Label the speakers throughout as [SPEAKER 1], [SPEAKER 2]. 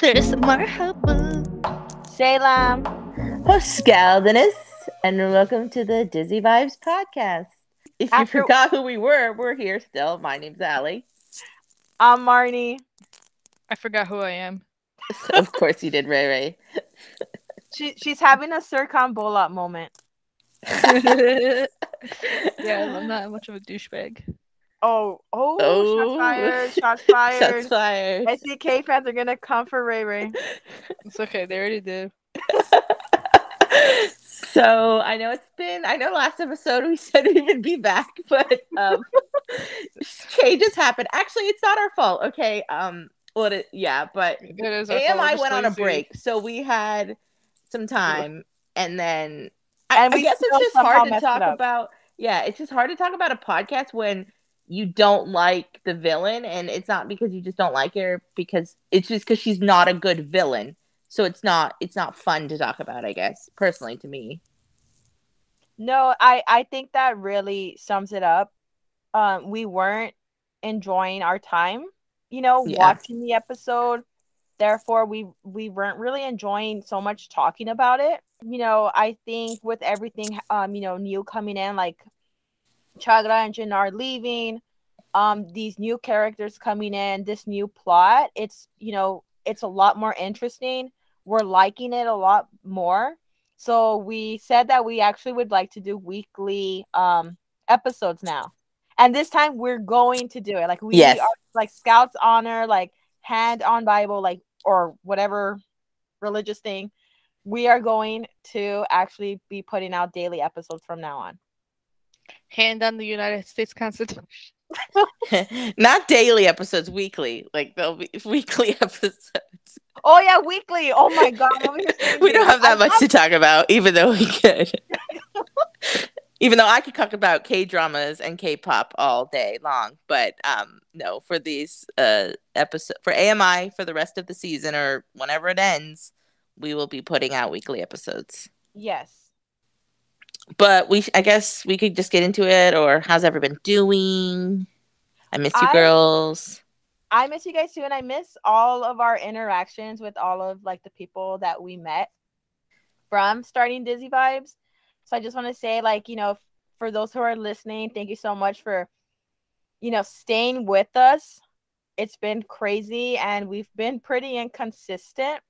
[SPEAKER 1] There's more marhaba.
[SPEAKER 2] Salam.
[SPEAKER 3] Hoşgeldiniz, and welcome to the Dizzy Vibes podcast. If you
[SPEAKER 2] After-
[SPEAKER 3] forgot who we were, we're here still. My name's Allie.
[SPEAKER 2] I'm Marnie.
[SPEAKER 1] I forgot who I am.
[SPEAKER 3] of course, you did, Ray Ray.
[SPEAKER 2] She she's having a Serkan Bolat moment.
[SPEAKER 1] yeah, I'm not much of a douchebag.
[SPEAKER 2] Oh, oh,
[SPEAKER 3] Oh.
[SPEAKER 2] shots fired, shots
[SPEAKER 3] Shots
[SPEAKER 2] fired.
[SPEAKER 3] fired.
[SPEAKER 2] SDK fans are gonna come for Ray Ray.
[SPEAKER 1] It's okay. They already did.
[SPEAKER 3] so I know it's been. I know last episode we said we would be back, but um, changes happened. Actually, it's not our fault. Okay. Um. Well, it, yeah, but
[SPEAKER 1] It is our fault,
[SPEAKER 3] AMI went on a break, so we had some time, and then I,
[SPEAKER 2] And
[SPEAKER 3] I
[SPEAKER 2] we
[SPEAKER 3] guess it's just hard to talk about. Yeah, it's just hard to talk about a podcast when you don't like the villain, and it's not because you just don't like her, because it's just because she's not a good villain. So it's not it's not fun to talk about. I guess personally to me.
[SPEAKER 2] No, I I think that really sums it up. Um, we weren't enjoying our time, you know,
[SPEAKER 3] Yeah.
[SPEAKER 2] watching the episode. Therefore, we we weren't really enjoying so much talking about it. You know, I think with everything, um, you know, new coming in, like Chagla and Jannar leaving, um, these new characters coming in, this new plot, it's you know, it's a lot more interesting. We're liking it a lot more. So we said that we actually would like to do weekly um episodes now. And this time we're going to do it. Like we
[SPEAKER 3] Yes.
[SPEAKER 2] are like Scouts honor, like hand on Bible, like or whatever religious thing. We are going to actually be putting out daily episodes from now on.
[SPEAKER 1] Hand on the United States Constitution.
[SPEAKER 3] not daily episodes, weekly. Like they'll be weekly episodes.
[SPEAKER 2] Oh yeah, weekly. Oh my god. I'm over here saying
[SPEAKER 3] we don't have that
[SPEAKER 2] I
[SPEAKER 3] much to talk about, even though we could. even though I could talk about K dramas and K pop all day long, but um, no, for these uh episode for AMI for the rest of the season or whenever it ends, we will be putting out weekly episodes.
[SPEAKER 2] Yes.
[SPEAKER 3] But we, I guess, we could just get into it. Or how's everyone doing? I miss you,
[SPEAKER 2] I-
[SPEAKER 3] girls.
[SPEAKER 2] I miss you guys too, and I miss all of our interactions with all of like the people that we met from starting Dizzy Vibes. So I just want to say, like, you know, for those who are listening, thank you so much for, you know, staying with us. It's been crazy and we've been pretty inconsistent,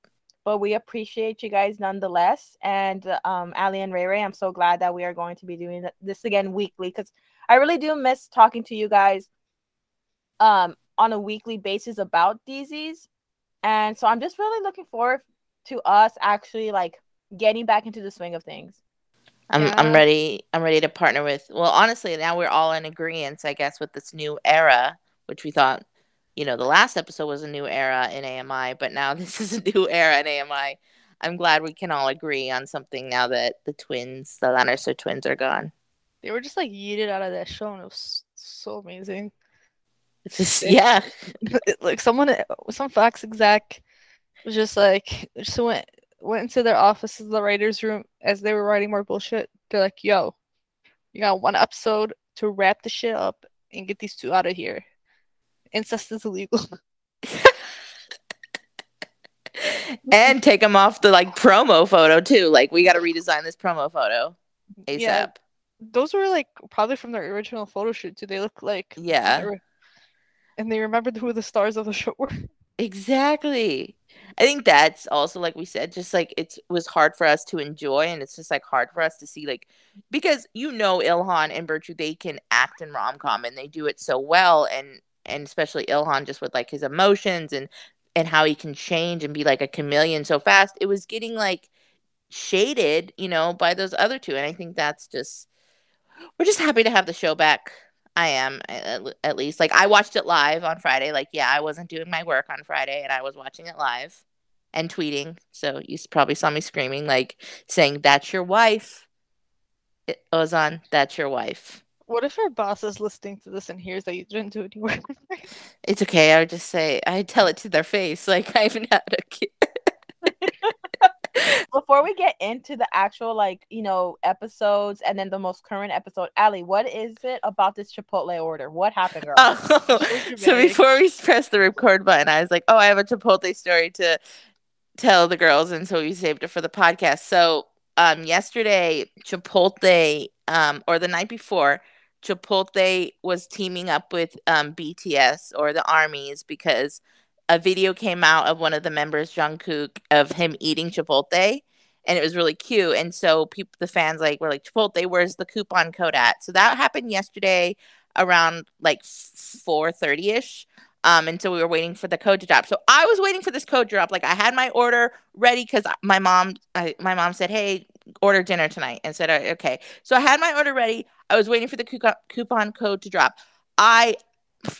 [SPEAKER 2] but we appreciate you guys nonetheless. And um, Ali and Ray Ray, I'm so glad that we are going to be doing this again weekly because I really do miss talking to you guys um on a weekly basis about DZs. And so I'm just really looking forward to us actually like getting back into the swing of things.
[SPEAKER 3] I'm
[SPEAKER 1] Yeah.
[SPEAKER 3] I'm ready. I'm ready to partner with. Well, honestly, now we're all in agreement, I guess, with this new era, which we thought, you know, the last episode was a new era in AMI, but now this is a new era in AMI. I'm glad we can all agree on something now that the twins, the Lannister twins, are gone.
[SPEAKER 1] They were just like yeeted out of that show, and it was so amazing.
[SPEAKER 3] It's just yeah,
[SPEAKER 1] like someone, some Fox exec was just like, just went went into their offices, the writers' room, as they were writing more bullshit. They're like, "Yo, you got one episode to wrap the shit up and get these two out of here. Incest is illegal."
[SPEAKER 3] and take them off the like promo photo too. Like we got to redesign this promo photo ASAP.
[SPEAKER 1] Yeah. Those were like probably from their original photo shoot. Do they look like?
[SPEAKER 3] Yeah.
[SPEAKER 1] And they remembered who the stars of the show were.
[SPEAKER 3] Exactly. I think that's also like we said, just like it was hard for us to enjoy, and it's just like hard for us to see, like because you know Ilhan and Burcu, they can act in rom com and they do it so well, and and especially Ilhan just with like his emotions and and how he can change and be like a chameleon so fast. It was getting like shaded, you know, by those other two, and I think that's just we're just happy to have the show back. I am at, at least like I watched it live on Friday. Like, yeah, I wasn't doing my work on Friday, and I was watching it live and tweeting. So you probably saw me screaming, like saying, "That's your wife." On. That's your wife.
[SPEAKER 1] What if our boss is listening to this and hears that you didn't do any work?
[SPEAKER 3] It's okay. I would just say I tell it to their face. Like I even had a kid.
[SPEAKER 2] Before before we get into the actual like you know episodes and then the most current episode, Ali, what is it about this Chipotle order? What happened, girl?
[SPEAKER 3] Oh, so before we press the record button, I was like, "Oh, I have a Chipotle story to tell the girls," and so we saved it for the podcast. So, um, yesterday, Chipotle, um, or the night before, Chipotle was teaming up with um BTS or the armies because a video came out of one of the members, Jungkook, of him eating Chipotle. And it was really cute. And so people the fans like were like, Chipotle, where's the coupon code at? So that happened yesterday around like 4:30ish. Um, and so we were waiting for the code to drop. So I was waiting for this code to drop. Like I had my order ready because my mom, I, my mom said, "Hey, order dinner tonight," and said, "Uh, "Okay." So I had my order ready. I was waiting for the coupon code to drop. I,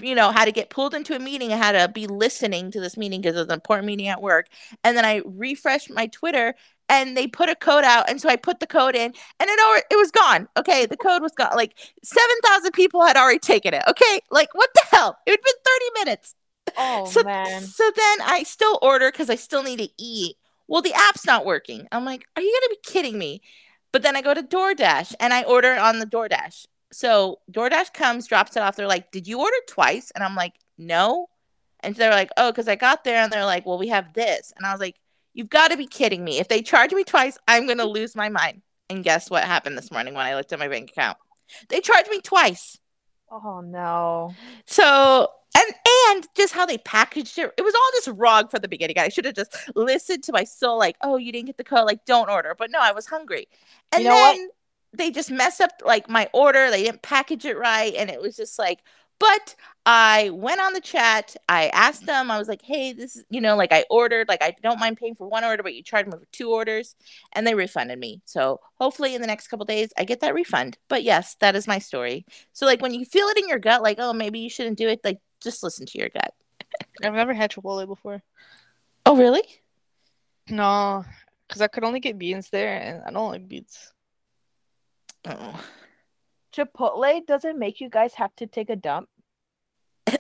[SPEAKER 3] you know, had to get pulled into a meeting. I had to be listening to this meeting because it was an important meeting at work. And then I refreshed my Twitter, and they put a code out. And so I put the code in, and it it was gone. Okay, the code was gone. Like seven thousand people had already taken it. Okay, like what the hell? It had been thirty minutes.
[SPEAKER 2] oh
[SPEAKER 3] so
[SPEAKER 2] man.
[SPEAKER 3] so then I still order because I still need to eat. Well, the app's not working. I'm like, are you gonna be kidding me? But then I go to DoorDash and I order on the DoorDash. So DoorDash comes, drops it off. They're like, did you order twice? And I'm like, no. And they're like, oh, because I got there and they're like, well, we have this. And I was like, you've got to be kidding me. If they charge me twice, I'm gonna lose my mind. And guess what happened this morning when I looked at my bank account? They charged me twice.
[SPEAKER 2] Oh no.
[SPEAKER 3] So and and just how they packaged it, it was all just wrong from the beginning. I should have just listened to my soul, like, oh, you didn't get the code, like, don't order. But no, I was hungry. And
[SPEAKER 2] You know what?
[SPEAKER 3] then they just messed up like my order. They didn't package it right, and it was just like. But I went on the chat. I asked them. I was like, "Hey, this is you know, like I ordered. Like I don't mind paying for one order, but you charged me for two orders, and they refunded me. So hopefully, in the next couple days, I get that refund. But yes, that is my story. So like when you feel it in your gut, like oh maybe you shouldn't do it, like just listen to your gut.
[SPEAKER 1] I've never had Chipotle before.
[SPEAKER 3] Oh really?
[SPEAKER 1] No, because I could only get beans there, and I don't like beans.
[SPEAKER 3] Oh.
[SPEAKER 2] Chipotle doesn't make you guys have to take a dump.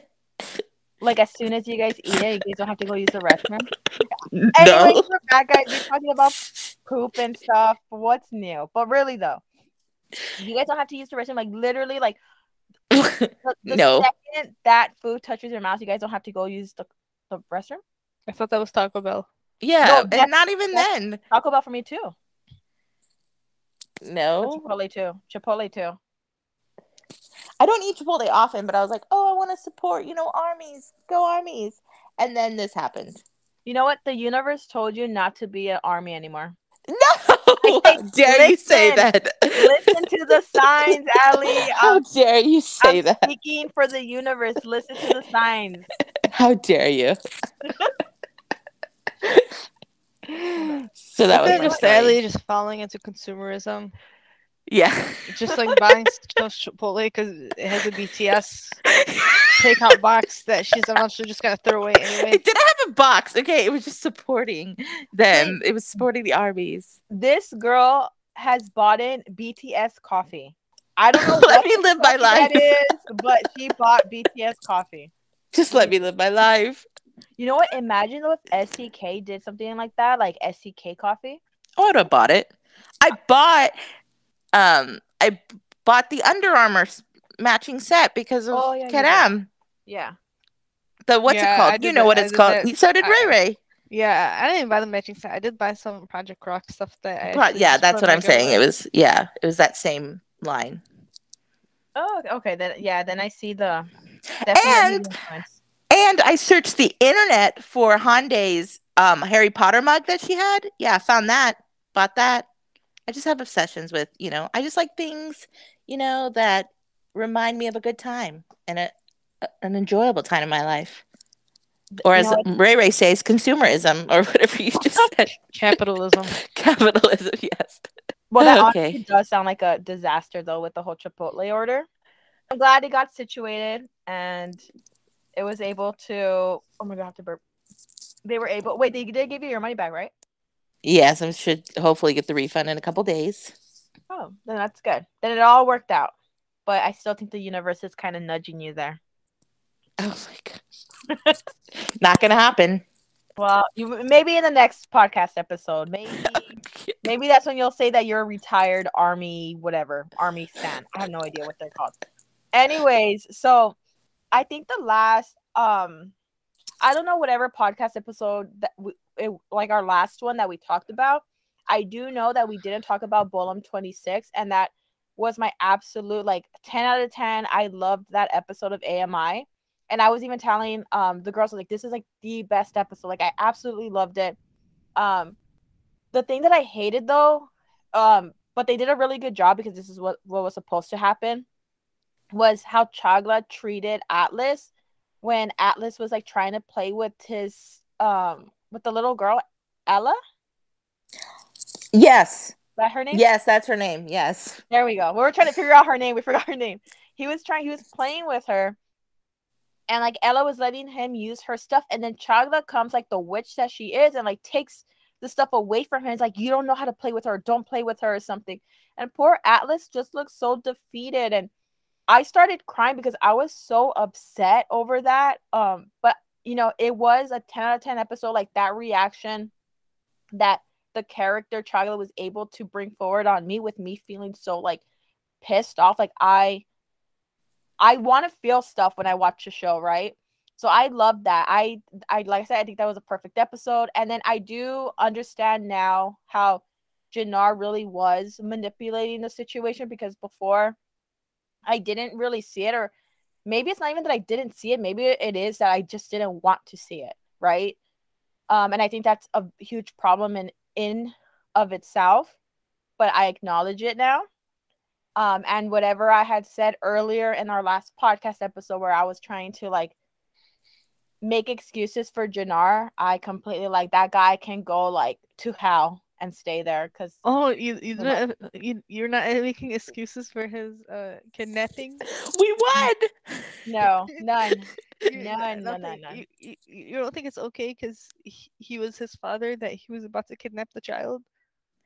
[SPEAKER 2] Like as soon as you guys eat it, you guys don't have to go use the restroom. Anyway,
[SPEAKER 3] No.
[SPEAKER 2] we're back, guys. We're talking about poop and stuff. What's new? But really, though, you guys don't have to use the restroom. Like literally, like the, the
[SPEAKER 3] No.
[SPEAKER 2] Second that food touches your mouth, you guys don't have to go use the, the restroom.
[SPEAKER 1] I thought that was Taco Bell.
[SPEAKER 3] yeah,
[SPEAKER 2] No,
[SPEAKER 3] and not even then.
[SPEAKER 2] Taco Bell for me too. But
[SPEAKER 3] No.
[SPEAKER 2] Chipotle too. Chipotle too.
[SPEAKER 3] I don't eat Chipotle often, but I was like, oh, I want to support, you know, armies, go armies. And then this happened.
[SPEAKER 2] You know what? The universe told you not to be an army anymore.
[SPEAKER 3] No,
[SPEAKER 2] I
[SPEAKER 3] how
[SPEAKER 2] say,
[SPEAKER 3] dare you say that?
[SPEAKER 2] Listen to the signs, Ali.
[SPEAKER 3] How
[SPEAKER 2] I'm,
[SPEAKER 3] dare you say
[SPEAKER 2] I'm
[SPEAKER 3] that?
[SPEAKER 2] speaking for the universe. Listen to the signs.
[SPEAKER 3] How dare you? so that was
[SPEAKER 1] Isn't it just
[SPEAKER 3] story.
[SPEAKER 1] sadly just falling into consumerism.
[SPEAKER 3] Yeah.
[SPEAKER 1] Just like buying stuff Chipotle because it has a BTS takeout box that she's eventually just gonna throw away anyway.
[SPEAKER 3] It didn't have a box. Okay, it was just supporting them. It was supporting the armies.
[SPEAKER 2] This girl has bought in BTS coffee. I don't know
[SPEAKER 3] Let
[SPEAKER 2] what
[SPEAKER 3] me live my life.
[SPEAKER 2] is, but she bought BTS coffee.
[SPEAKER 3] Just let me live my life.
[SPEAKER 2] You know what? Imagine if SCK did something like that, like SCK coffee.
[SPEAKER 3] Oh, I would have bought it. I bought um I b- bought the Under Armour s- matching set because of
[SPEAKER 2] Oh, yeah, you did.
[SPEAKER 3] Kadam.
[SPEAKER 2] Yeah.
[SPEAKER 3] The what's
[SPEAKER 1] Yeah,
[SPEAKER 3] it
[SPEAKER 1] I
[SPEAKER 3] called? You know
[SPEAKER 1] that-
[SPEAKER 3] what
[SPEAKER 1] I
[SPEAKER 3] it's called.
[SPEAKER 1] that.
[SPEAKER 3] So did Ray Ray.
[SPEAKER 1] Yeah, I didn't buy the matching set. I did buy some Project Rock stuff that. I
[SPEAKER 3] Pro- yeah, that's what I'm saying. It was yeah, it was that same line.
[SPEAKER 2] Oh, okay. Then yeah, then I see the
[SPEAKER 3] And-
[SPEAKER 2] definitely the influence.
[SPEAKER 3] And I searched the internet for Hande's um Harry Potter mug that she had. Yeah, found that. Bought that. I just have obsessions with, you know, I just like things, you know, that remind me of a good time and a, a- an enjoyable time in my life. Or as
[SPEAKER 2] know what?
[SPEAKER 3] Ray Ray says, consumerism or whatever you just said.
[SPEAKER 1] capitalism.
[SPEAKER 3] Capitalism, yes.
[SPEAKER 2] Well, that
[SPEAKER 3] Okay.
[SPEAKER 2] does sound like a disaster though with the whole Chipotle order. I'm glad it got situated and it was able to. Oh my god, I have to burp. They were able. Wait, they did give you your money back, right?
[SPEAKER 3] Yes, I should hopefully get the refund in a couple days.
[SPEAKER 2] Oh, then that's good. Then it all worked out. But I still think the universe is kind of nudging you there.
[SPEAKER 3] Oh my god. Not gonna happen.
[SPEAKER 2] Well, you maybe in the next podcast episode, maybe maybe that's when you'll say that you're a retired army, whatever army fan. I have no idea what they're called. Anyways, so I think the last um, I don't know whatever podcast episode that we, it, like our last one that we talked about. I do know that we didn't talk about Bolum 26, and that was my absolute like 10 out of 10. I loved that episode of AMI. And I was even telling um the girls like this is like the best episode. Like I absolutely loved it. Um the thing that I hated though, um, but they did a really good job because this is what, what was supposed to happen, was how Chagla treated Atlas when Atlas was like trying to play with his um with the little girl, Ella.
[SPEAKER 3] Yes.
[SPEAKER 2] That her name?
[SPEAKER 3] Yes, that's her name. Yes.
[SPEAKER 2] There we go. We were trying to figure out her name. We forgot her name. He was trying, he was playing with her. And like Ella was letting him use her stuff. And then Chagla comes like the witch that she is and like takes the stuff away from him. It's like, you don't know how to play with her. Don't play with her or something. And poor Atlas just looks so defeated. And I started crying because I was so upset over that. Um, but you know, it was a 10 out of 10 episode. Like that reaction that the character Chagla was able to bring forward on me with me feeling so like pissed off. Like I I want to feel stuff when I watch a show, right? So I love that. I I like I said, I think that was a perfect episode. And then I do understand now how Jennar really was manipulating the situation because before I didn't really see it, or maybe it's not even that I didn't see it. Maybe it is that I just didn't want to see it, right? Um, and I think that's a huge problem in in of itself, but I acknowledge it now. Um, and whatever I had said earlier in our last podcast episode where I was trying to like make excuses for Jennar, I completely like that guy can go like to hell and stay there because
[SPEAKER 1] oh you you're, not, you you're not making excuses for his uh kidnapping.
[SPEAKER 3] We won.
[SPEAKER 2] No, none. None, none, none,
[SPEAKER 1] You, you, you don't think it's okay because he, he was his father that he was about to kidnap the child?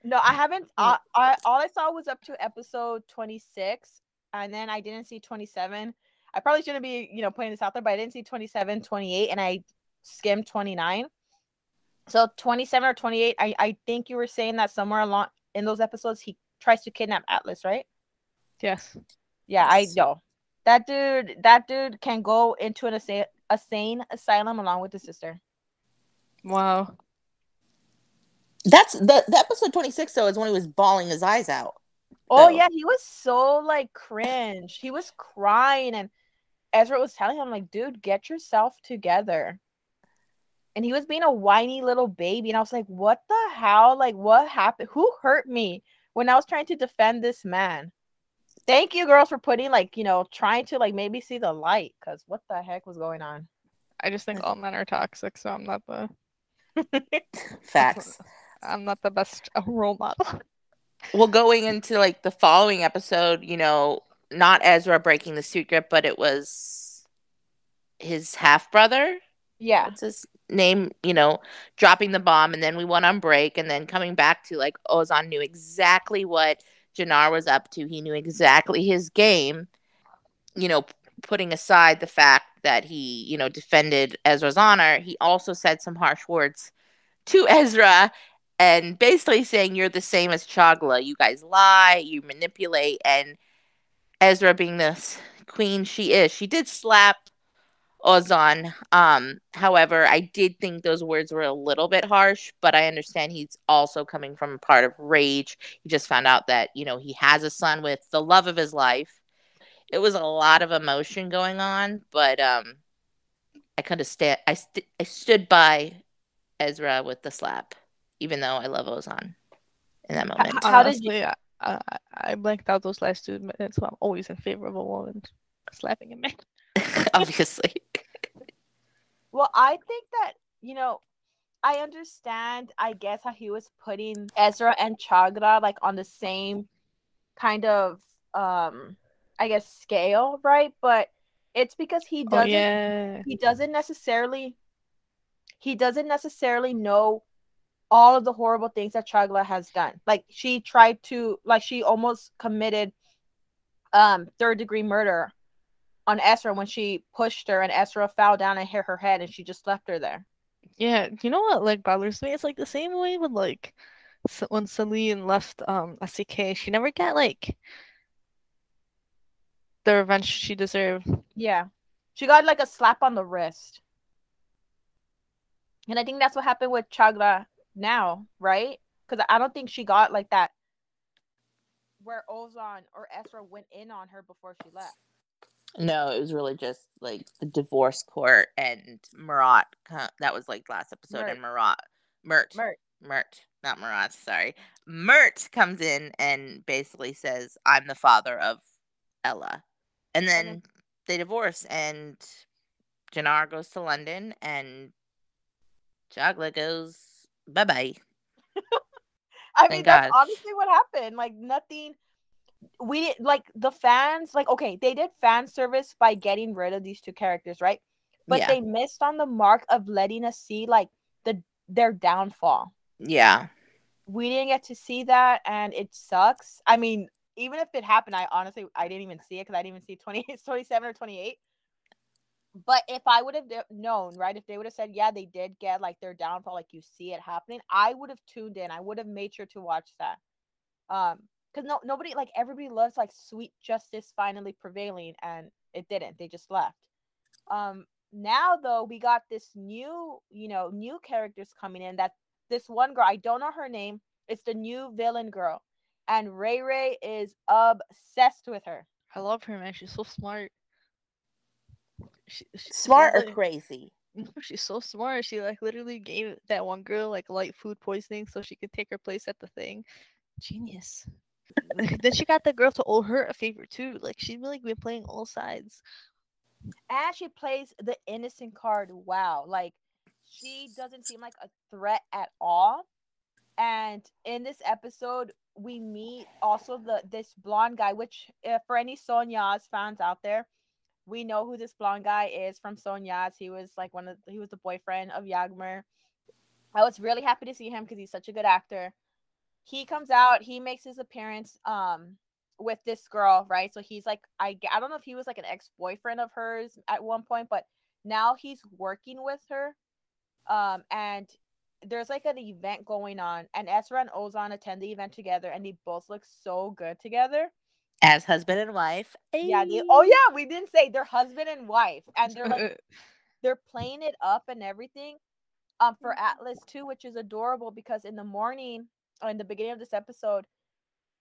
[SPEAKER 2] No, I haven't. Hmm. I, I all I saw was up to episode twenty six, and then I didn't see twenty seven. I probably shouldn't be, you know, putting this out there, but I didn't see 27, 28, and I skimmed 29. So 27 or 28, I, I think you were saying that somewhere along in those episodes he tries to kidnap Atlas, right?
[SPEAKER 1] Yes.
[SPEAKER 2] Yeah, I know. That dude, that dude can go into an asa- a sane asylum along with his sister.
[SPEAKER 1] Wow.
[SPEAKER 3] That's the, the episode 26 though is when he was bawling his eyes out.
[SPEAKER 2] Oh yeah, he was so like cringe. He was crying and Ezra was telling him like, "Dude, get yourself together." And he was being a whiny little baby and I was like, "What the hell? Like what happened? Who hurt me when I was trying to defend this man?" Thank you girls for putting like, you know, trying to like maybe see the light cuz what the heck was going on?
[SPEAKER 1] I just think all men are toxic, so I'm not the
[SPEAKER 3] Facts.
[SPEAKER 1] I'm not the best uh, role model.
[SPEAKER 3] Well, going into like the following episode, you know, not Ezra breaking the suit grip, but it was his half brother.
[SPEAKER 2] Yeah.
[SPEAKER 3] What's his name? You know, dropping the bomb, and then we went on break, and then coming back to like Ozan knew exactly what Jennar was up to. He knew exactly his game. You know, putting aside the fact that he, you know, defended Ezra's honor, he also said some harsh words to Ezra and basically saying you're the same as Chagla. You guys lie, you manipulate, and Ezra being the queen she is, she did slap Ozan. Um, however, I did think those words were a little bit harsh, but I understand he's also coming from a part of rage. He just found out that, you know, he has a son with the love of his life. It was a lot of emotion going on, but um I kind of stand I st- I stood by Ezra with the slap even though I love Ozan in that moment.
[SPEAKER 2] How did you-
[SPEAKER 1] Honestly, I, I, I blanked out those last two minutes, so I'm always in favor of a woman slapping a man.
[SPEAKER 3] Obviously.
[SPEAKER 2] Well, I think that, you know, I understand, I guess, how he was putting Ezra and Chagla like on the same kind of um I guess scale, right? But it's because he
[SPEAKER 1] Oh
[SPEAKER 2] doesn't
[SPEAKER 1] yeah.
[SPEAKER 2] he doesn't necessarily he doesn't necessarily know all of the horrible things that Chagla has done. Like she tried to like she almost committed um third degree murder on Ezra when she pushed her and Ezra fell down and hit her head and she just left her there.
[SPEAKER 1] Yeah, you know what like bothers me? It's like the same way with like when Celine left um SCK, she never got like the revenge she deserved.
[SPEAKER 2] Yeah. She got like a slap on the wrist. And I think that's what happened with Chagla now, right? Because I don't think she got like that where Ozan or Ezra went in on her before she left.
[SPEAKER 3] No, it was really just like the divorce court and Marat. That was like last episode, and Marat, Mert,
[SPEAKER 2] Mert.
[SPEAKER 3] Mert, not Murat. Sorry, Mert comes in and basically says, "I'm the father of Ella," and then
[SPEAKER 2] then-
[SPEAKER 3] they divorce, and Jannar goes to London, and Chagla goes bye bye.
[SPEAKER 2] I mean,
[SPEAKER 3] Thank
[SPEAKER 2] that's
[SPEAKER 3] God.
[SPEAKER 2] honestly what happened. Like nothing. We did like the fans. Like okay, they did fan service by getting rid of these two characters, right? But
[SPEAKER 3] yeah,
[SPEAKER 2] they missed on the mark of letting us see like the their downfall.
[SPEAKER 3] yeah,
[SPEAKER 2] We didn't get to see that, and it sucks. I mean, even if it happened, I honestly I didn't even see it because I didn't even see 20, 27 or twenty eight. But if I would have known, right, if they would have said, yeah, they did get like their downfall, like you see it happening, I would have tuned in. I would have made sure to watch that. Um, because no nobody like everybody loves like sweet justice finally prevailing, and it didn't. They just left. Um, now though, we got this new, you know, new characters coming in. That this one girl, I don't know her name. It's the new villain girl, and Ray Ray is obsessed with her.
[SPEAKER 1] I love her, man. She's so smart. She, she- she's
[SPEAKER 3] smart or crazy?
[SPEAKER 1] No, She's so smart. She like literally gave that one girl like light food poisoning so she could take her place at the thing. Genius. then she got the girl to owe her a favor too. Like she's really been playing all sides.
[SPEAKER 2] As she plays the innocent card wow like she doesn't seem like a threat at all and in this episode we meet also the this blonde guy which uh, for any sonyas fans out there we know who this blonde guy is from sonyas he was like one of he was the boyfriend of yagmer i was really happy to see him because he's such a good actor he comes out he makes his appearance um with this girl, right? So he's like, I I don't know if he was like an ex boyfriend of hers at one point, but now he's working with her. Um, and there's like an event going on, and Ezra and Ozan attend the event together, and they both look so good together.
[SPEAKER 3] As husband and wife.
[SPEAKER 2] Yeah, they, oh yeah, we didn't say they're husband and wife, and they're like they're playing it up and everything um for atlas too which is adorable because in the morning or in the beginning of this episode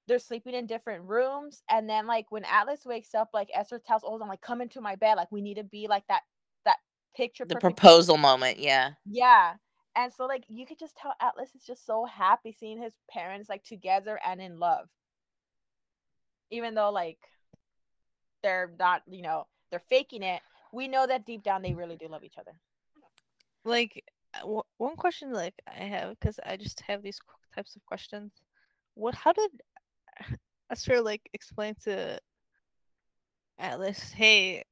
[SPEAKER 2] they're sleeping in different rooms and then like when atlas wakes up like esther tells ozan like come into my bed like we need to be like that that picture
[SPEAKER 3] The
[SPEAKER 2] perfect-
[SPEAKER 3] proposal moment, yeah.
[SPEAKER 2] yeah and so like you could just tell atlas is just so happy seeing his parents like together and in love even though like they're not you know they're faking it we know that deep down they really do love each other
[SPEAKER 1] like uh, w- one question like I have because I just have these qu- types of questions. What? How did Ezra like explain to Atlas? Hey,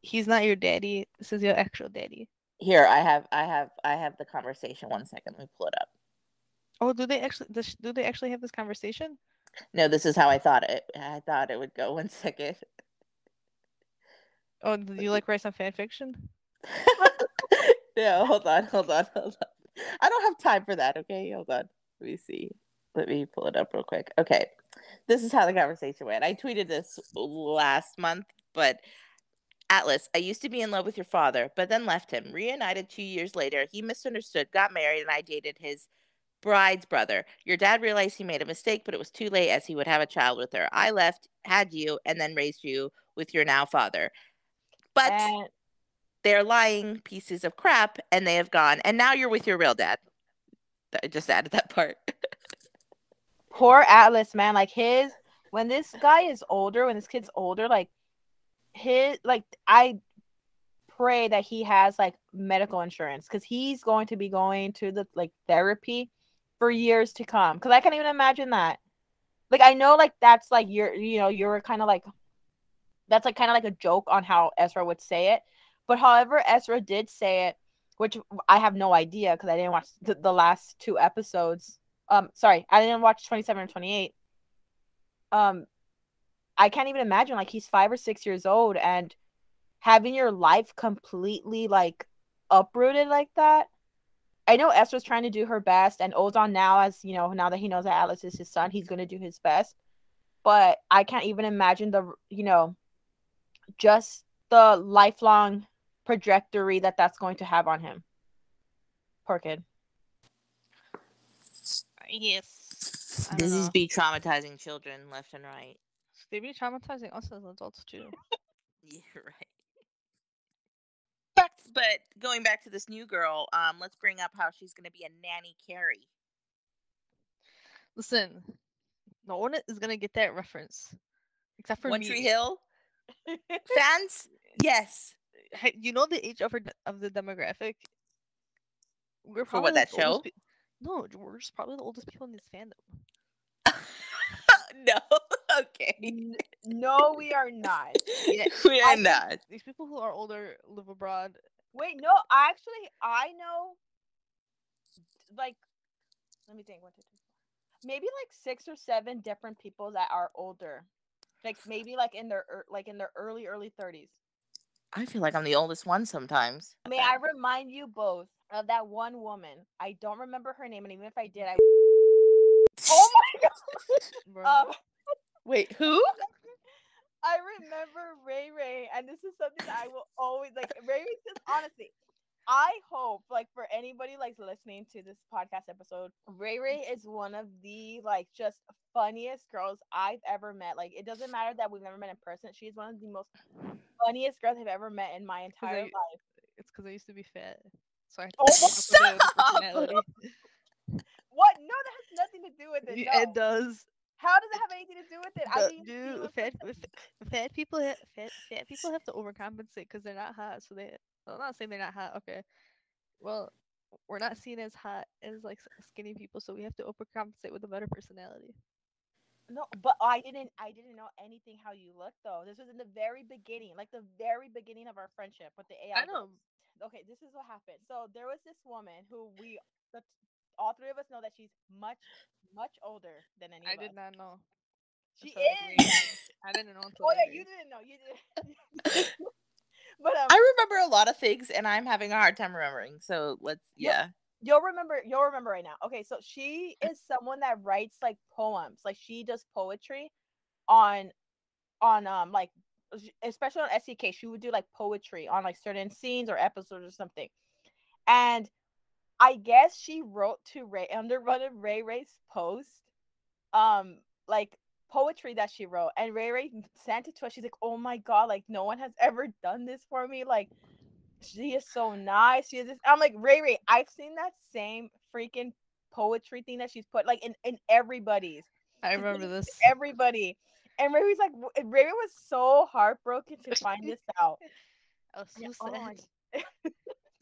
[SPEAKER 1] he's not your daddy. This is your actual daddy.
[SPEAKER 3] Here, I have I have I have the conversation. One second, let me pull it up.
[SPEAKER 1] Oh, do they actually? Do they actually have this conversation?
[SPEAKER 3] No, this is how I thought it I thought it would go. One second.
[SPEAKER 1] Oh, do you like write some fan fiction?
[SPEAKER 3] no, hold on, hold on, hold on. I don't have time for that, okay? Hold on. Let me see. Let me pull it up real quick. Okay. This is how the conversation went. I tweeted this last month, but Atlas, I used to be in love with your father, but then left him. Reunited two years later. He misunderstood, got married, and I dated his bride's brother. Your dad realized he made a mistake, but it was too late as he would have a child with her. I left, had you, and then raised you with your now father. But they're lying pieces of crap and they have gone. And now you're with your real dad. I just added that part.
[SPEAKER 2] Poor atlas man. Like his when this guy is older when this kid's older like his like i pray that he has like medical insurance because he's going to be going to the like therapy for years to come. Because i can't even imagine that. Like i know like that's like you're you know you're kind of like that's like kind of like a joke on how ezra would say it but however ezra did say it which i have no idea because i didn't watch the, the last two episodes um sorry i didn't watch 27 and 28 um i can't even imagine like he's five or six years old and having your life completely like uprooted like that. I know Ezra's trying to do her best, and Ozan now, as you know, now that he knows that Atlas is his son, he's going to do his best. But I can't even imagine the, you know, just the lifelong trajectory that that's going to have on him. Poor kid.
[SPEAKER 1] Yes.
[SPEAKER 3] This is be traumatizing children left and right.
[SPEAKER 1] They be traumatizing us as adults too.
[SPEAKER 3] Yeah, right. But but going back to this new girl, um, let's bring up how she's gonna be a nanny Carrie.
[SPEAKER 1] Listen, no one is gonna get that reference, except for
[SPEAKER 3] One
[SPEAKER 1] me.
[SPEAKER 3] Tree Hill fans, yes.
[SPEAKER 1] Hey, You know the age of her of the demographic. We're
[SPEAKER 3] For what,
[SPEAKER 1] probably
[SPEAKER 3] that show?
[SPEAKER 1] pe- no, we're just probably the oldest people in this fandom.
[SPEAKER 3] no, okay.
[SPEAKER 2] No, we are not.
[SPEAKER 1] Yeah,
[SPEAKER 3] we are
[SPEAKER 2] think-
[SPEAKER 3] not.
[SPEAKER 1] These people who are older live abroad.
[SPEAKER 2] Wait, no, I actually I know like let me think one, two, three, four. Maybe like six or seven different people that are older. Like maybe like in their er, like in their early early 30s.
[SPEAKER 3] I feel like I'm the oldest one sometimes.
[SPEAKER 2] May I remind you both of that one woman? I don't remember her name, and even if I did, I oh my god! Um,
[SPEAKER 3] Wait, who?
[SPEAKER 2] I remember Ray Ray, and this is something that I will always like. Ray Ray, just honestly, I hope like for anybody like listening to this podcast episode, Ray Ray is one of the like just funniest girls I've ever met. Like it doesn't matter that we've never met in person. She's one of the most funniest girls I've ever met in my entire
[SPEAKER 1] I-
[SPEAKER 2] life.
[SPEAKER 1] it's because I used to be fat, so I.
[SPEAKER 2] Oh,
[SPEAKER 1] had to come up with
[SPEAKER 3] stop!
[SPEAKER 2] What? No, that has nothing to do with it. No.
[SPEAKER 1] It does.
[SPEAKER 2] How does it have anything to do with it? I mean,
[SPEAKER 1] dude,
[SPEAKER 2] you
[SPEAKER 1] fat, fat people, ha- fat, fat people have to overcompensate because they're not hot. So they, I'm not saying they're not hot. Okay, well, we're not seen as hot as like skinny people, so we have to overcompensate with a better personality.
[SPEAKER 2] No, but I didn't. I didn't know anything how you look though. This was in the very beginning, like the very beginning of our friendship with the AI.
[SPEAKER 1] I know.
[SPEAKER 2] girls. Okay, this is what happened. So there was this woman who we, the, all three of us know that she's much, much older than any
[SPEAKER 1] I did
[SPEAKER 2] us.
[SPEAKER 1] not know.
[SPEAKER 2] She is.
[SPEAKER 1] I didn't know until.
[SPEAKER 2] Oh yeah, you didn't know. You did. but um,
[SPEAKER 3] I remember a lot of things, and I'm having a hard time remembering. So let's, yeah.
[SPEAKER 2] you'll remember you'll remember right now okay so she is someone that writes like poems like she does poetry on on um like especially on SCK she would do like poetry on like certain scenes or episodes or something and I guess she wrote to Ray under one of Ray Ray's post um like poetry that she wrote and Ray Ray sent it to us she's like oh my god like no one has ever done this for me like she is so nice. She is this. I'm like, Ray Ray, I've seen that same freaking poetry thing that she's put like in, in everybody's.
[SPEAKER 1] I remember this.
[SPEAKER 2] Everybody. And Ray Ray's like, Ray Ray was so heartbroken to find this out.
[SPEAKER 1] I was so
[SPEAKER 2] oh
[SPEAKER 1] sad.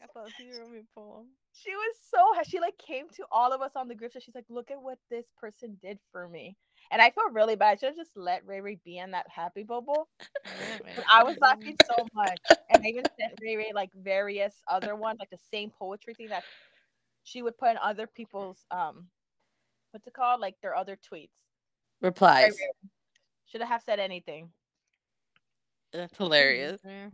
[SPEAKER 1] I thought he wrote me a poem.
[SPEAKER 2] She was so she like came to all of us on the group chat. She's like, look at what this person did for me. And I feel really bad. I should have just let Ray Ray be in that happy bubble.
[SPEAKER 1] Yeah, man.
[SPEAKER 2] But I was laughing so much. And I even sent Ray Ray like various other ones, like the same poetry thing that she would put in other people's um what's it called? Like their other tweets.
[SPEAKER 3] Replies.
[SPEAKER 2] Should have said anything.
[SPEAKER 3] That's hilarious.
[SPEAKER 1] Yeah.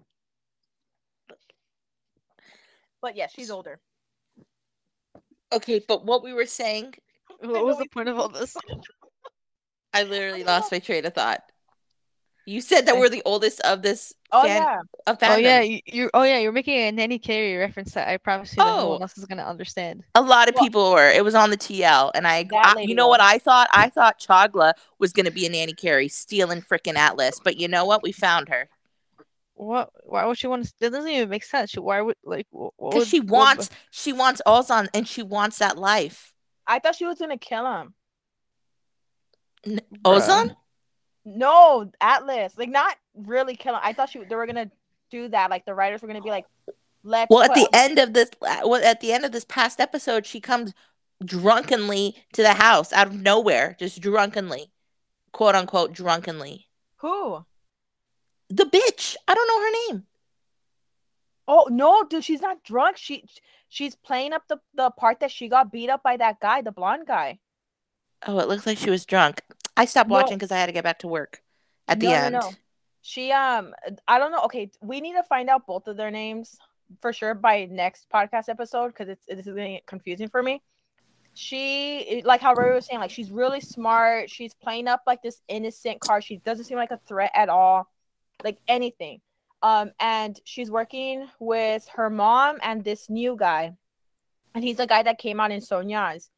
[SPEAKER 2] But yeah, she's older.
[SPEAKER 3] Okay, but what we were saying,
[SPEAKER 1] What was the point of all this?
[SPEAKER 3] I literally lost my train of thought. You said that we're the oldest of this
[SPEAKER 2] Oh
[SPEAKER 3] fan
[SPEAKER 2] yeah.
[SPEAKER 3] of
[SPEAKER 1] Oh yeah, you, you're. Oh yeah, you're making a nanny Carrie reference that I promise you that no one
[SPEAKER 3] oh.
[SPEAKER 1] else is gonna understand.
[SPEAKER 3] A lot of
[SPEAKER 2] Well-
[SPEAKER 3] people were. It was on the TL, and I, I- you know what. I thought? I thought Chagla was gonna be a nanny Carrie, stealing freaking Atlas. But you know what? We found her
[SPEAKER 1] What? Why would she want to? That doesn't even make sense. She- Why would like?
[SPEAKER 3] because
[SPEAKER 1] would,
[SPEAKER 3] she
[SPEAKER 1] what-
[SPEAKER 3] wants, she wants Ozan, and she wants that life.
[SPEAKER 2] I thought she was gonna kill him.
[SPEAKER 3] N-
[SPEAKER 1] Bruh.
[SPEAKER 2] No, Atlas. Like not really kill him. I thought she they were gonna do that. Like the writers were gonna be like, let's
[SPEAKER 3] Well, at the
[SPEAKER 2] a-
[SPEAKER 3] end of this, uh, well, at the end of this past episode, she comes drunkenly to the house out of nowhere, just drunkenly, quote unquote, drunkenly.
[SPEAKER 2] who?
[SPEAKER 3] The bitch. I don't know her name.
[SPEAKER 2] Oh no, dude, she's not drunk. She she's playing up the, the part that she got beat up by that guy, the blonde guy.
[SPEAKER 3] Oh, it looks like she was drunk. I stopped watching because I had to get back to work at the
[SPEAKER 2] No, no,
[SPEAKER 3] end.
[SPEAKER 2] no. She um I don't know. Okay, we need to find out both of their names. for sure by next podcast episode because it's this is get confusing for me. She like how Rory was saying, like she's really smart. She's playing up like this innocent card. She doesn't seem like a threat at all, like anything. Um, and she's working with her mom and this new guy, and he's the guy that came out in Sonia's,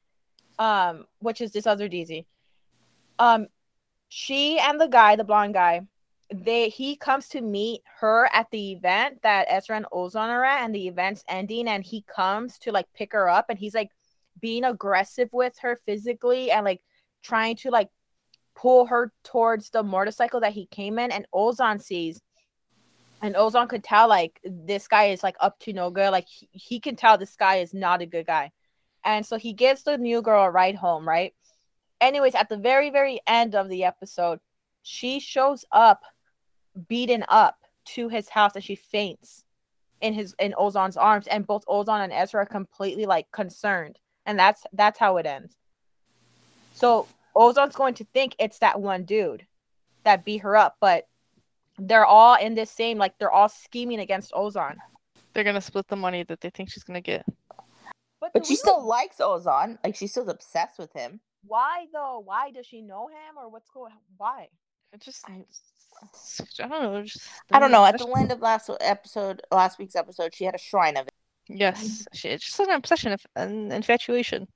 [SPEAKER 2] um, which is this other DZ. Um, she and the guy, the blonde guy, they he comes to meet her at the event that Ezra and Ozan are at, and the event's ending, and he comes to like pick her up, and he's like being aggressive with her physically and like trying to like pull her towards the motorcycle that he came in, and Ozan sees. And Ozan could tell like this guy is like up to no good. Like he, he can tell this guy is not a good guy. And so he gives the new girl a ride home, right? Anyways, at the very, very end of the episode, she shows up beaten up to his house and she faints in his in Ozan's arms and both Ozan and Ezra are completely like concerned and that's that's how it ends. So Ozan's going to think it's that one dude that beat her up, but they're all in this same like they're all scheming against Ozan.
[SPEAKER 1] They're gonna split the money that they think she's gonna get.
[SPEAKER 3] But, but she still likes Ozan. Like she's still obsessed with him.
[SPEAKER 2] Why though? Why does she know him or what's going? Why?
[SPEAKER 1] It just I, I don't know. Just,
[SPEAKER 3] I don't know. At the end of last episode, last week's episode, she had a shrine of it.
[SPEAKER 1] Yes, she, it's just an obsession, of an infatuation.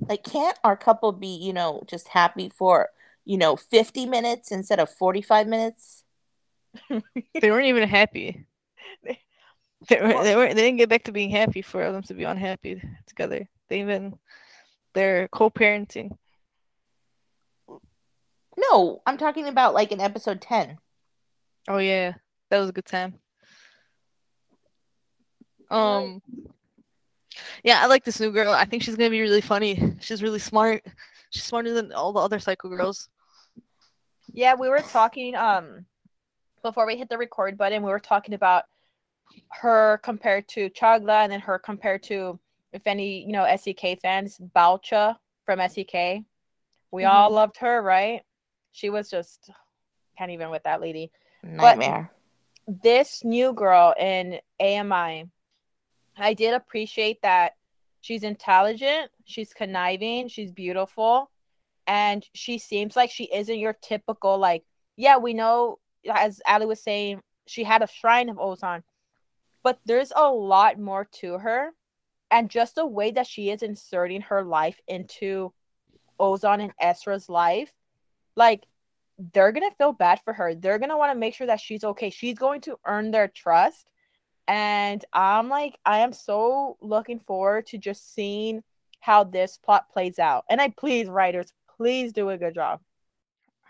[SPEAKER 3] Like, can't our couple be, you know, just happy for, you know, fifty minutes instead of forty-five minutes?
[SPEAKER 1] they weren't even happy. They, were, they were. They didn't get back to being happy for them to be unhappy together. They even they're co-parenting.
[SPEAKER 3] No, I'm talking about like in episode 10.
[SPEAKER 1] Oh yeah, that was a good time. Um Yeah, I like this new girl. I think she's going to be really funny. She's really smart. She's smarter than all the other psycho girls.
[SPEAKER 2] Yeah, we were talking um before we hit the record button, we were talking about her compared to Chagla and then her compared to if any, you know, SEK fans, Balcha from SEK. We mm-hmm. all loved her, right? She was just can't even with that lady.
[SPEAKER 3] Nightmare.
[SPEAKER 2] But this new girl in AMI, I did appreciate that she's intelligent, she's conniving, she's beautiful, and she seems like she isn't your typical like. Yeah, we know as Ali was saying, she had a shrine of Ozan, but there's a lot more to her, and just the way that she is inserting her life into Ozan and Ezra's life like they're gonna feel bad for her. They're gonna want to make sure that she's okay. She's going to earn their trust. And I'm like, I am so looking forward to just seeing how this plot plays out. And I please, writers, please do a good job.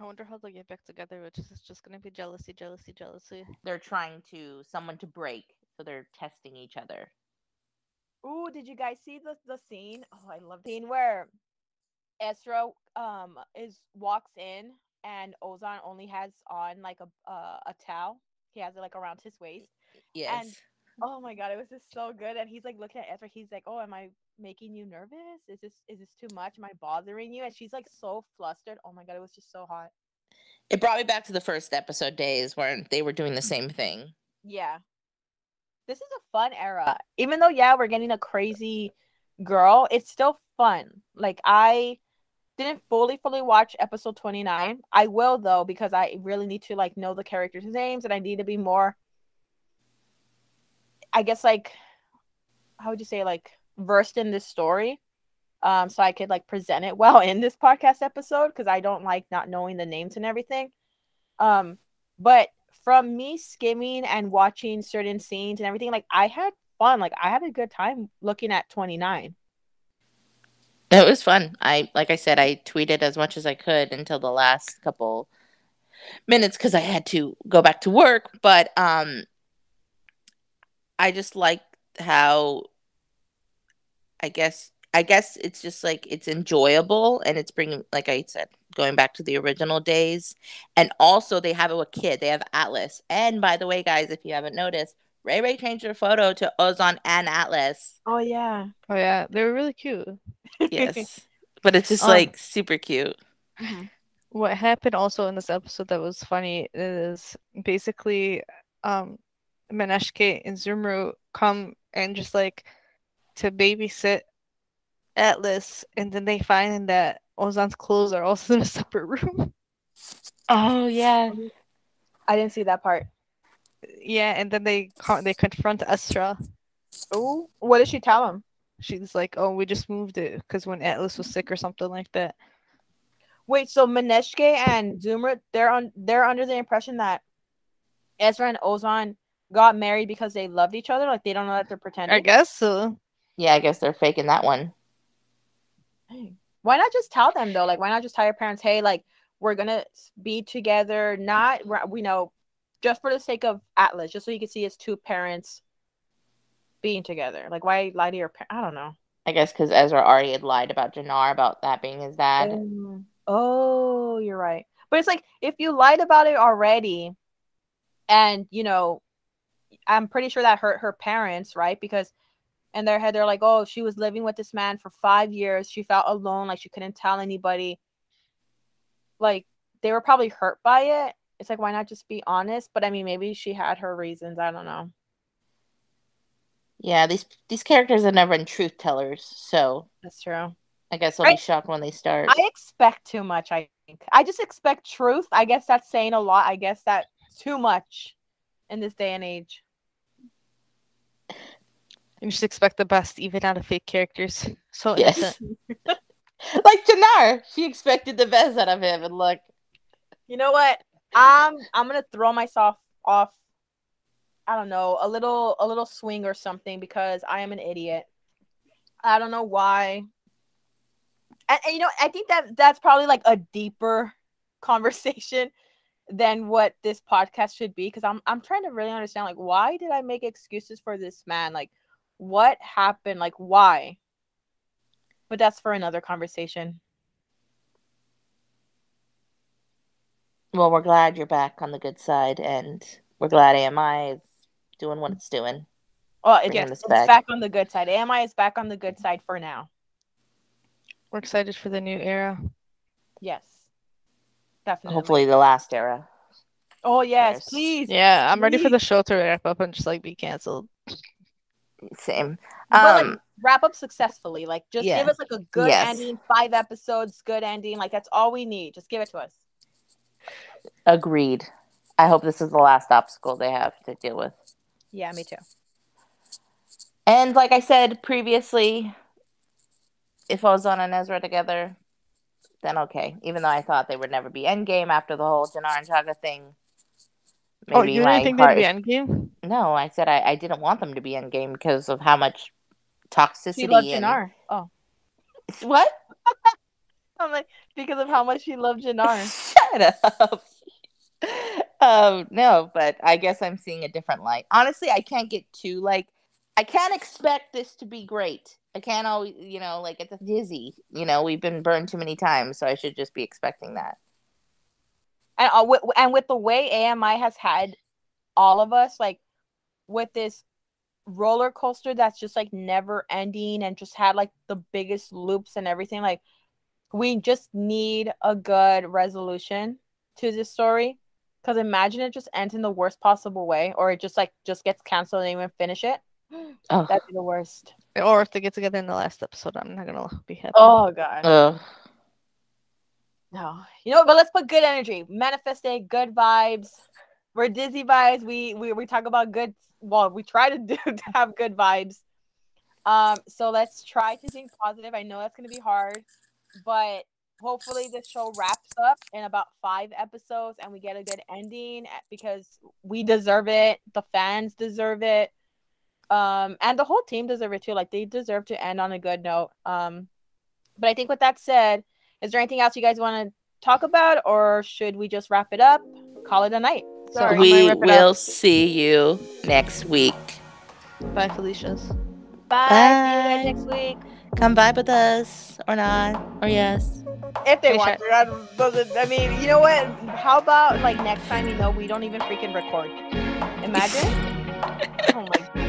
[SPEAKER 1] I wonder how they'll get back together, which is just gonna be jealousy, jealousy, jealousy.
[SPEAKER 3] They're trying to someone to break, so they're testing each other.
[SPEAKER 2] Ooh, did you guys see the the scene? Oh, I love the scene where Ezra um is walks in and Ozan only has on like a uh, a towel. He has it like around his waist.
[SPEAKER 3] Yes.
[SPEAKER 2] And oh my god, it was just so good. And he's like looking at Ezra. He's like, "Oh, am I making you nervous? Is this is this too much? Am I bothering you?" And she's like so flustered. Oh my god, it was just so hot.
[SPEAKER 3] It brought me back to the first episode days where they were doing the same thing.
[SPEAKER 2] Yeah. This is a fun era. Even though yeah, we're getting a crazy girl, it's still fun. Like I didn't fully fully watch episode 29 i will though because i really need to like know the characters names and i need to be more i guess like how would you say like versed in this story um so i could like present it well in this podcast episode because i don't like not knowing the names and everything um but from me skimming and watching certain scenes and everything like i had fun like i had a good time looking at 29
[SPEAKER 3] it was fun. I like I said, I tweeted as much as I could until the last couple minutes because I had to go back to work. But um, I just like how I guess I guess it's just like it's enjoyable and it's bringing, like I said, going back to the original days. And also, they have a kid. They have Atlas. And by the way, guys, if you haven't noticed, Ray Ray changed her photo to Ozan and Atlas.
[SPEAKER 2] Oh yeah.
[SPEAKER 1] Oh yeah, they were really cute.
[SPEAKER 3] yes, but it's just um, like super cute.
[SPEAKER 1] Mm-hmm. What happened also in this episode that was funny is basically, um, Maneshke and Zumru come and just like to babysit Atlas, and then they find that Ozan's clothes are also in a separate room.
[SPEAKER 3] Oh yeah.
[SPEAKER 2] I didn't see that part.
[SPEAKER 1] Yeah, and then they con- they confront Ezra.
[SPEAKER 2] Oh, what did she tell him?
[SPEAKER 1] She's like, "Oh, we just moved it because when Atlas was sick or something like that."
[SPEAKER 2] Wait, so Maneshke and Zumra, they're on they're under the impression that Ezra and Ozan got married because they loved each other. Like they don't know that they're pretending.
[SPEAKER 1] I guess so.
[SPEAKER 3] Yeah, I guess they're faking that one.
[SPEAKER 2] Why not just tell them though? Like, why not just tell your parents, hey, like we're gonna be together, not we know, just for the sake of Atlas, just so you can see his two parents being together. Like, why lie to your parents? I don't know.
[SPEAKER 3] I guess because Ezra already had lied about Jannar about that being his dad.
[SPEAKER 2] Um, oh, you're right. But it's like if you lied about it already, and you know, I'm pretty sure that hurt her parents, right? Because in their head, they're like, oh, she was living with this man for five years. She felt alone, like she couldn't tell anybody. Like they were probably hurt by it. It's like, why not just be honest? But I mean, maybe she had her reasons. I don't know.
[SPEAKER 3] Yeah, these these characters are never been truth tellers, so
[SPEAKER 2] That's true.
[SPEAKER 3] I guess I'll
[SPEAKER 2] I-
[SPEAKER 3] be shocked when they start.
[SPEAKER 2] I expect too much. I think I just expect truth. I guess that's saying a lot. I guess that too much in this day and age.
[SPEAKER 1] You just expect the best, even out of fake characters. So
[SPEAKER 3] Yes. like Jannar, she expected the best out of him, and look,
[SPEAKER 2] You know what? I'm I'm gonna throw myself off. I don't know a little a little swing or something because I am an idiot. I don't know why. And, and you know, I think that that's probably like a deeper conversation than what this podcast should be because I'm I'm trying to really understand like why did I make excuses for this man? Like what happened? Like why? But that's for another conversation.
[SPEAKER 3] well, we're glad you're back on the good side, and we're glad AMI is doing what it's doing.
[SPEAKER 2] Oh, it,
[SPEAKER 3] Bringing
[SPEAKER 2] it's back.
[SPEAKER 3] back.
[SPEAKER 2] on the good side. AMI is back on the good side for now.
[SPEAKER 1] We're excited for the new era.
[SPEAKER 2] Yes. Definitely.
[SPEAKER 3] Hopefully, the last era.
[SPEAKER 2] Oh yes,
[SPEAKER 3] Yes.
[SPEAKER 2] please.
[SPEAKER 1] Yeah, I'm ready for the show to wrap up and just like be canceled.
[SPEAKER 3] Same.
[SPEAKER 2] But
[SPEAKER 3] Um,
[SPEAKER 2] like wrap up successfully. Like just
[SPEAKER 3] yeah.
[SPEAKER 2] give us like a good
[SPEAKER 3] Yes.
[SPEAKER 2] ending, five episodes, good ending. Like that's all we need. Just give it to us.
[SPEAKER 3] agreed. I hope this is the last obstacle they have to deal with.
[SPEAKER 2] Yeah, me too.
[SPEAKER 3] And like I said previously, if Ozan and Ezra together, then okay. Even though I thought they would never be endgame after the whole Jannar and Chagla thing.
[SPEAKER 1] Oh, you
[SPEAKER 3] my
[SPEAKER 1] didn't think they'd be endgame?
[SPEAKER 3] No, I said I, I didn't want them to be endgame because of how much toxicity.
[SPEAKER 2] She loved
[SPEAKER 3] and-
[SPEAKER 2] Jannar. Oh.
[SPEAKER 3] What?
[SPEAKER 2] I'm like, because of how much she loved Jannar.
[SPEAKER 3] Shut up. um, no, but I guess I'm seeing a different light. Honestly, I can't get too like I can't expect this to be great. I can't always, you know, like it's a dizzy. You know, we've been burned too many times, so I should just be expecting that.
[SPEAKER 2] And uh, with, and with the way AMI has had all of us like with this roller coaster that's just like never ending and just had like the biggest loops and everything like we just need a good resolution to this story. Because imagine it just ends in the worst possible way or it just like just gets canceled and even finish it.
[SPEAKER 3] Oh,
[SPEAKER 2] that'd be the worst.
[SPEAKER 1] Or if they get together in the last episode, I'm not gonna be happy.
[SPEAKER 2] oh god.
[SPEAKER 3] Ugh.
[SPEAKER 2] No, you know, but let's put good energy, manifest it, good vibes. We're dizzy vibes. We we we talk about good. Well, we try to do to have good vibes. Um, so let's try to think positive. I know that's gonna be hard, but hopefully this show wraps up in about five episodes and we get a good ending eh, because we deserve it. The fans deserve it. Um, and the whole team deserve it too. Like they deserve to end on a good note. Um, but I think with that said, is there anything else you guys want to talk about, or should we just wrap it up? Call it a night. Sorry.
[SPEAKER 1] I'm
[SPEAKER 3] we
[SPEAKER 1] gonna wrap it up.
[SPEAKER 3] will see you next week.
[SPEAKER 1] Bye, Felicia's.
[SPEAKER 2] Bye. See you guys next week.
[SPEAKER 3] Come by with us or not or yes.
[SPEAKER 2] If they
[SPEAKER 1] Okay,
[SPEAKER 2] want to. That doesn't. I mean, you know what? How about like next time? You know, we don't even freaking record. Imagine. oh my